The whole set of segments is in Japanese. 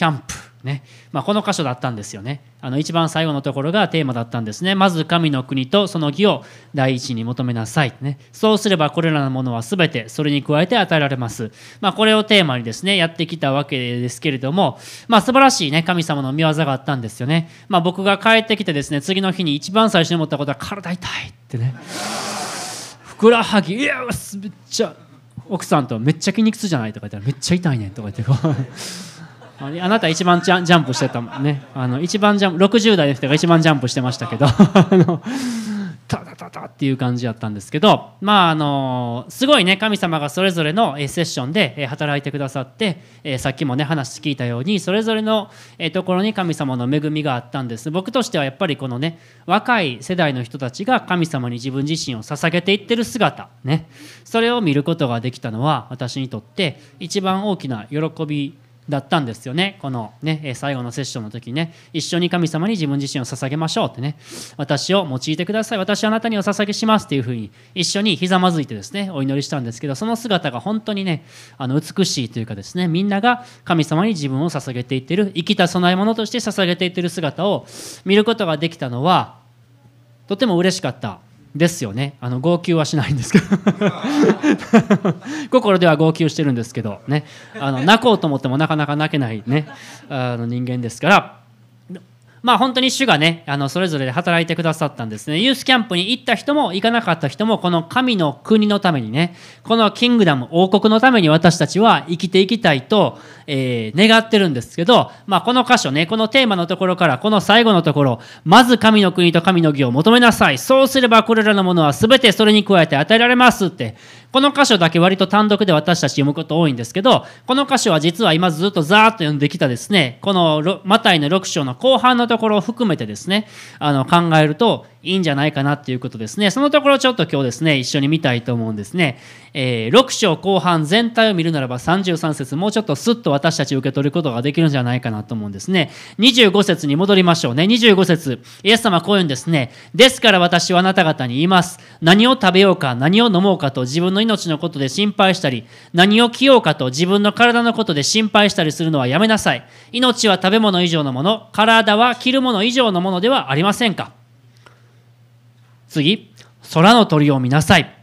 キャンプね。まあ、この箇所だったんですよね。あの一番最後のところがテーマだったんですね。まず神の国とその義を第一に求めなさい、ね、そうすればこれらのものは全てそれに加えて与えられます、まあ、これをテーマにですねやってきたわけですけれども、まあ、素晴らしいね神様の見業があったんですよね、まあ、僕が帰ってきてですね次の日に一番最初に思ったことは体痛いってね。ふくらはぎいやめっちゃ奥さんとめっちゃ筋肉痛じゃないとか言ったらめっちゃ痛いねんとか言ってこう。あなた一番ジャンプしてたもんね。あの一番ジャンプ60代の人が一番ジャンプしてましたけど。あのタタタタっていう感じやったんですけど。まああのすごいね神様がそれぞれのセッションで働いてくださってさっきもね話聞いたようにそれぞれのところに神様の恵みがあったんです。僕としてはやっぱりこのね若い世代の人たちが神様に自分自身を捧げていってる姿ね。それを見ることができたのは私にとって一番大きな喜びだったんですよね。このね最後のセッションの時にね。一緒に神様に自分自身を捧げましょうってね。私を用いてください。私はあなたにお捧げしますっていうふうに一緒にひざまずいてですねお祈りしたんですけどその姿が本当にねあの美しいというかですねみんなが神様に自分を捧げていってる生きた供え物として捧げていってる姿を見ることができたのはとても嬉しかった。ですよね。あの号泣はしないんですけど。心では号泣してるんですけどね。あの泣こうと思ってもなかなか泣けないね。あの人間ですから。まあ本当に主がねあのそれぞれで働いてくださったんですね。ユースキャンプに行った人も行かなかった人もこの神の国のためにねこのキングダム王国のために私たちは生きていきたいと、えー、願ってるんですけど、まあ、この箇所ねこのテーマのところからこの最後のところまず神の国と神の義を求めなさい。そうすればこれらのものは全てそれに加えて与えられますってこの箇所だけ割と単独で私たち読むこと多いんですけど、この箇所は実は今ずっとザーっと読んできたですね、このマタイの6章の後半のところを含めてですね、あの考えると、いいんじゃないかなっていうことですね。そのところちょっと今日ですね、一緒に見たいと思うんですね。えー、6章後半全体を見るならば33節もうちょっとスッと私たち受け取ることができるんじゃないかなと思うんですね。25節に戻りましょうね。25節イエス様こういうんですね。ですから私はあなた方に言います。何を食べようか、何を飲もうかと自分の命のことで心配したり、何を着ようかと自分の体のことで心配したりするのはやめなさい。命は食べ物以上のもの、体は着るもの以上のものではありませんか？次、空の鳥を見なさい。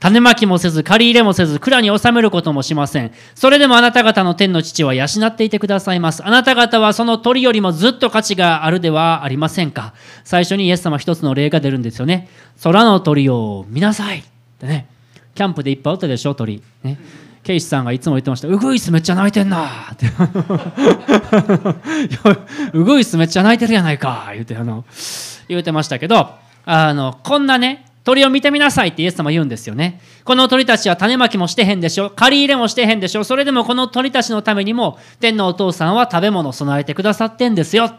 種まきもせず、借り入れもせず、蔵に収めることもしません。それでもあなた方の天の父は養っていてくださいます。あなた方はその鳥よりもずっと価値があるではありませんか。最初にイエス様一つの例が出るんですよね。空の鳥を見なさい。ってね。キャンプでいっぱいおったでしょ、鳥。ね。ケイシさんがいつも言ってました「ウグイスめっちゃ泣いてんな」って「ウグイスめっちゃ泣いてるやないか」言うてあの言うてましたけどあのこんなね鳥を見てみなさいってイエス様言うんですよね。この鳥たちは種まきもしてへんでしょ。借り入れもしてへんでしょ。それでもこの鳥たちのためにも天のお父さんは食べ物を備えてくださってんですよ。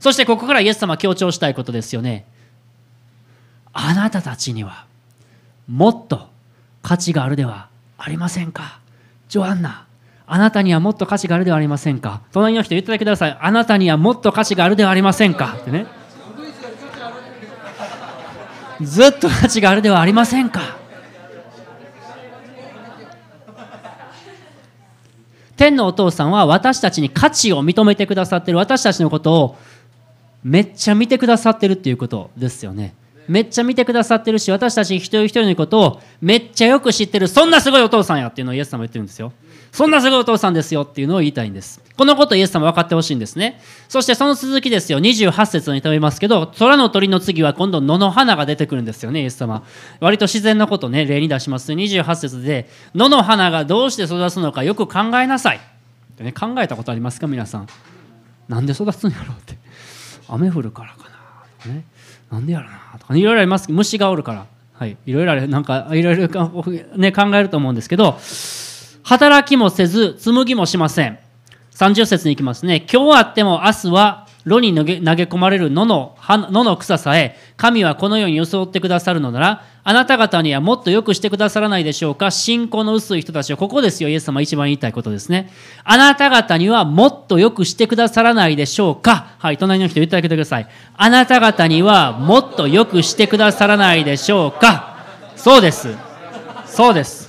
そしてここからイエス様強調したいことですよね。あなたたちにはもっと価値があるではありませんか？ジョアンナ、あなたにはもっと価値があるではありませんか？隣の人言ってだけください。あなたにはもっと価値があるではありませんか？ってね。ずっと価値があるではありませんか。天のお父さんは私たちに価値を認めてくださってる。私たちのことをめっちゃ見てくださってるっていうことですよね。めっちゃ見てくださってるし私たち一人一人のことをめっちゃよく知ってる。そんなすごいお父さんやっていうのをイエス様言ってるんですよ。そんなすごいお父さんですよっていうのを言いたいんです。このことイエス様分かってほしいんですね。そしてその続きですよ。28節に飛びますけど、空の鳥の次は今度野の花が出てくるんですよね、イエス様。割と自然なことね、例に出します。28節で、野の花がどうして育つのかよく考えなさい。ね、考えたことありますか、皆さん。なんで育つんやろうって。雨降るからかな。ね、なんでやろうなとか、ね、いろいろあります。虫がおるから。はい。いろいろあれ、なんか、いろいろ、ね、考えると思うんですけど、働きもせず、紡ぎもしません。30節に行きますね。今日あっても明日は炉に投げ込まれる野の野の草さえ、神はこのように装ってくださるのなら、あなた方にはもっと良くしてくださらないでしょうか信仰の薄い人たちは、ここですよ、イエス様一番言いたいことですね。あなた方にはもっと良くしてくださらないでしょうかはい、隣の人言ってあげてください。あなた方にはもっと良くしてくださらないでしょうかそうです。そうです。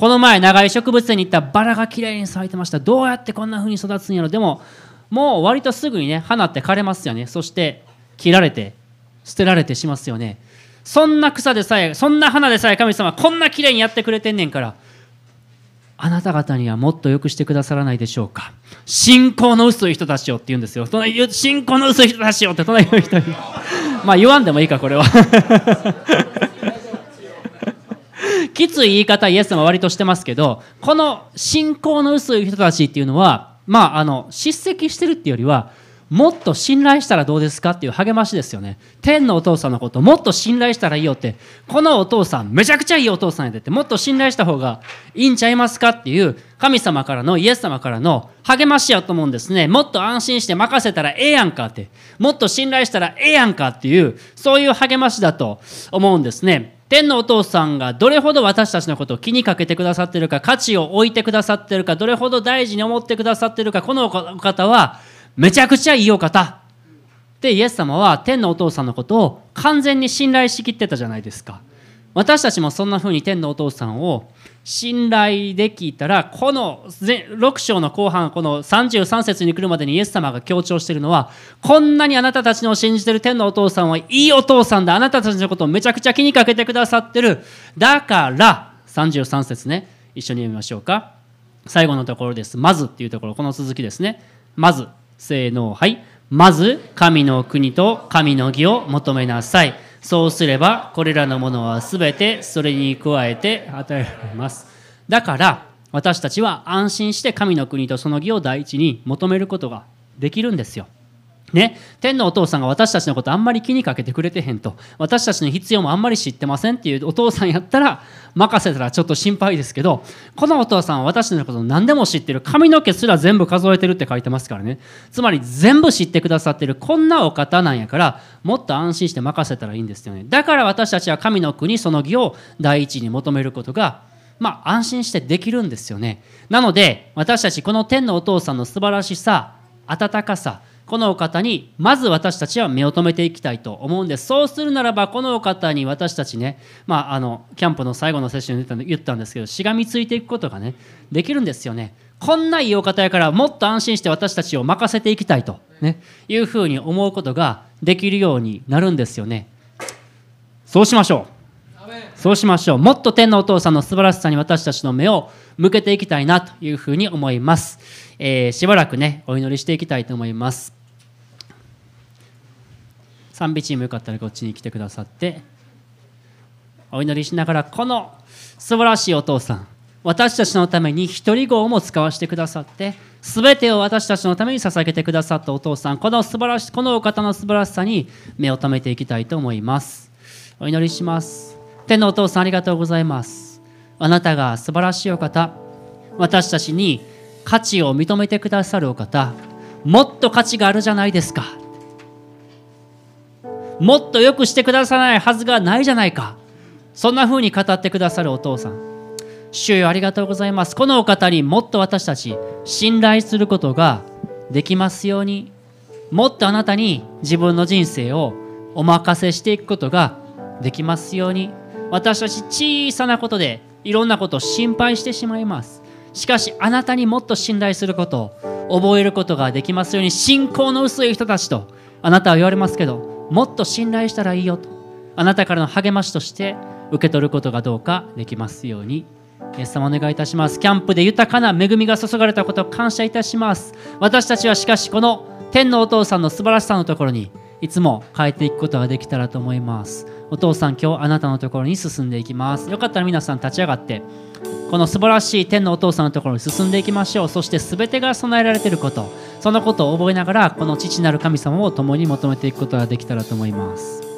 この前長い植物園に行ったバラがきれいに咲いてました。どうやってこんな風に育つんやろ。でももう割とすぐにね花って枯れますよね。そして切られて捨てられてしますよね。そんな草でさえそんな花でさえ神様こんなきれいにやってくれてんねんからあなた方にはもっと良くしてくださらないでしょうか。信仰の薄い人たちよって言うんですよ。信仰の薄い人たちよって隣の人に。まあ言わんでもいいかこれは。きつい言い方イエス様は割としてますけどこの信仰の薄い人たちっていうのはまああの叱責してるっていうよりはもっと信頼したらどうですかっていう励ましですよね。天のお父さんのこともっと信頼したらいいよってこのお父さんめちゃくちゃいいお父さんやでってもっと信頼した方がいいんちゃいますかっていう神様からのイエス様からの励ましやと思うんですね。もっと安心して任せたらええやんかってもっと信頼したらええやんかっていうそういう励ましだと思うんですね。天のお父さんがどれほど私たちのことを気にかけてくださっているか価値を置いてくださっているかどれほど大事に思ってくださっているかこのお方はめちゃくちゃいいお方。でイエス様は天のお父さんのことを完全に信頼しきってたじゃないですか。私たちもそんな風に天のお父さんを信頼できたらこの6章の後半この33節に来るまでにイエス様が強調しているのはこんなにあなたたちの信じてる天のお父さんはいいお父さんだ。あなたたちのことをめちゃくちゃ気にかけてくださってる。だから33節ね。一緒に読みましょうか。最後のところです。まずっていうところこの続きですね。まずせーのはい。まず神の国と神の義を求めなさい。そうすればこれらのものは全てそれに加えて与えられます。だから私たちは安心して神の国とその義を第一に求めることができるんですよ。ね、天のお父さんが私たちのことあんまり気にかけてくれてへんと。私たちの必要もあんまり知ってませんっていうお父さんやったら任せたらちょっと心配ですけどこのお父さんは私のこと何でも知ってる。髪の毛すら全部数えてるって書いてますからね。つまり全部知ってくださってる。こんなお方なんやからもっと安心して任せたらいいんですよね。だから私たちは神の国その義を第一に求めることがまあ安心してできるんですよね。なので私たちこの天のお父さんの素晴らしさ温かさこのお方にまず私たちは目を留めていきたいと思うんです。そうするならばこのお方に私たちね、まあ、あのキャンプの最後のセッションで言ったんですけどしがみついていくことがねできるんですよね。こんないいお方やからもっと安心して私たちを任せていきたいと、ね、いうふうに思うことができるようになるんですよね。そうしましょう。そうしましょう。もっと天のお父さんの素晴らしさに私たちの目を向けていきたいなというふうに思います、えー、しばらくねお祈りしていきたいと思います。賛美チームよかったらこっちに来てくださってお祈りしながらこの素晴らしいお父さん私たちのために一人号も使わせてくださって全てを私たちのために捧げてくださったお父さんこの素晴らしこのお方の素晴らしさに目を留めていきたいと思います。お祈りします。天のお父さんありがとうございます。あなたが素晴らしいお方私たちに価値を認めてくださるお方もっと価値があるじゃないですか。もっと良くしてくださないはずがないじゃないか。そんな風に語ってくださるお父さん。主よありがとうございます。このお方にもっと私たち信頼することができますようにもっとあなたに自分の人生をお任せしていくことができますように。私たち小さなことでいろんなことを心配してしまいます。しかしあなたにもっと信頼することを覚えることができますように。信仰の薄い人たちとあなたは言われますけどもっと信頼したらいいよとあなたからの励ましとして受け取ることがどうかできますように。イエス様お願いいたします。キャンプで豊かな恵みが注がれたことを感謝いたします。私たちはしかしこの天のお父さんの素晴らしさのところにいつも変えていくことができたらと思います。お父さん今日あなたのところに進んでいきます。よかったら皆さん立ち上がってこの素晴らしい天のお父さんのところに進んでいきましょう。そして全てが備えられていること。そのことを覚えながらこの父なる神様を共に求めていくことができたらと思います。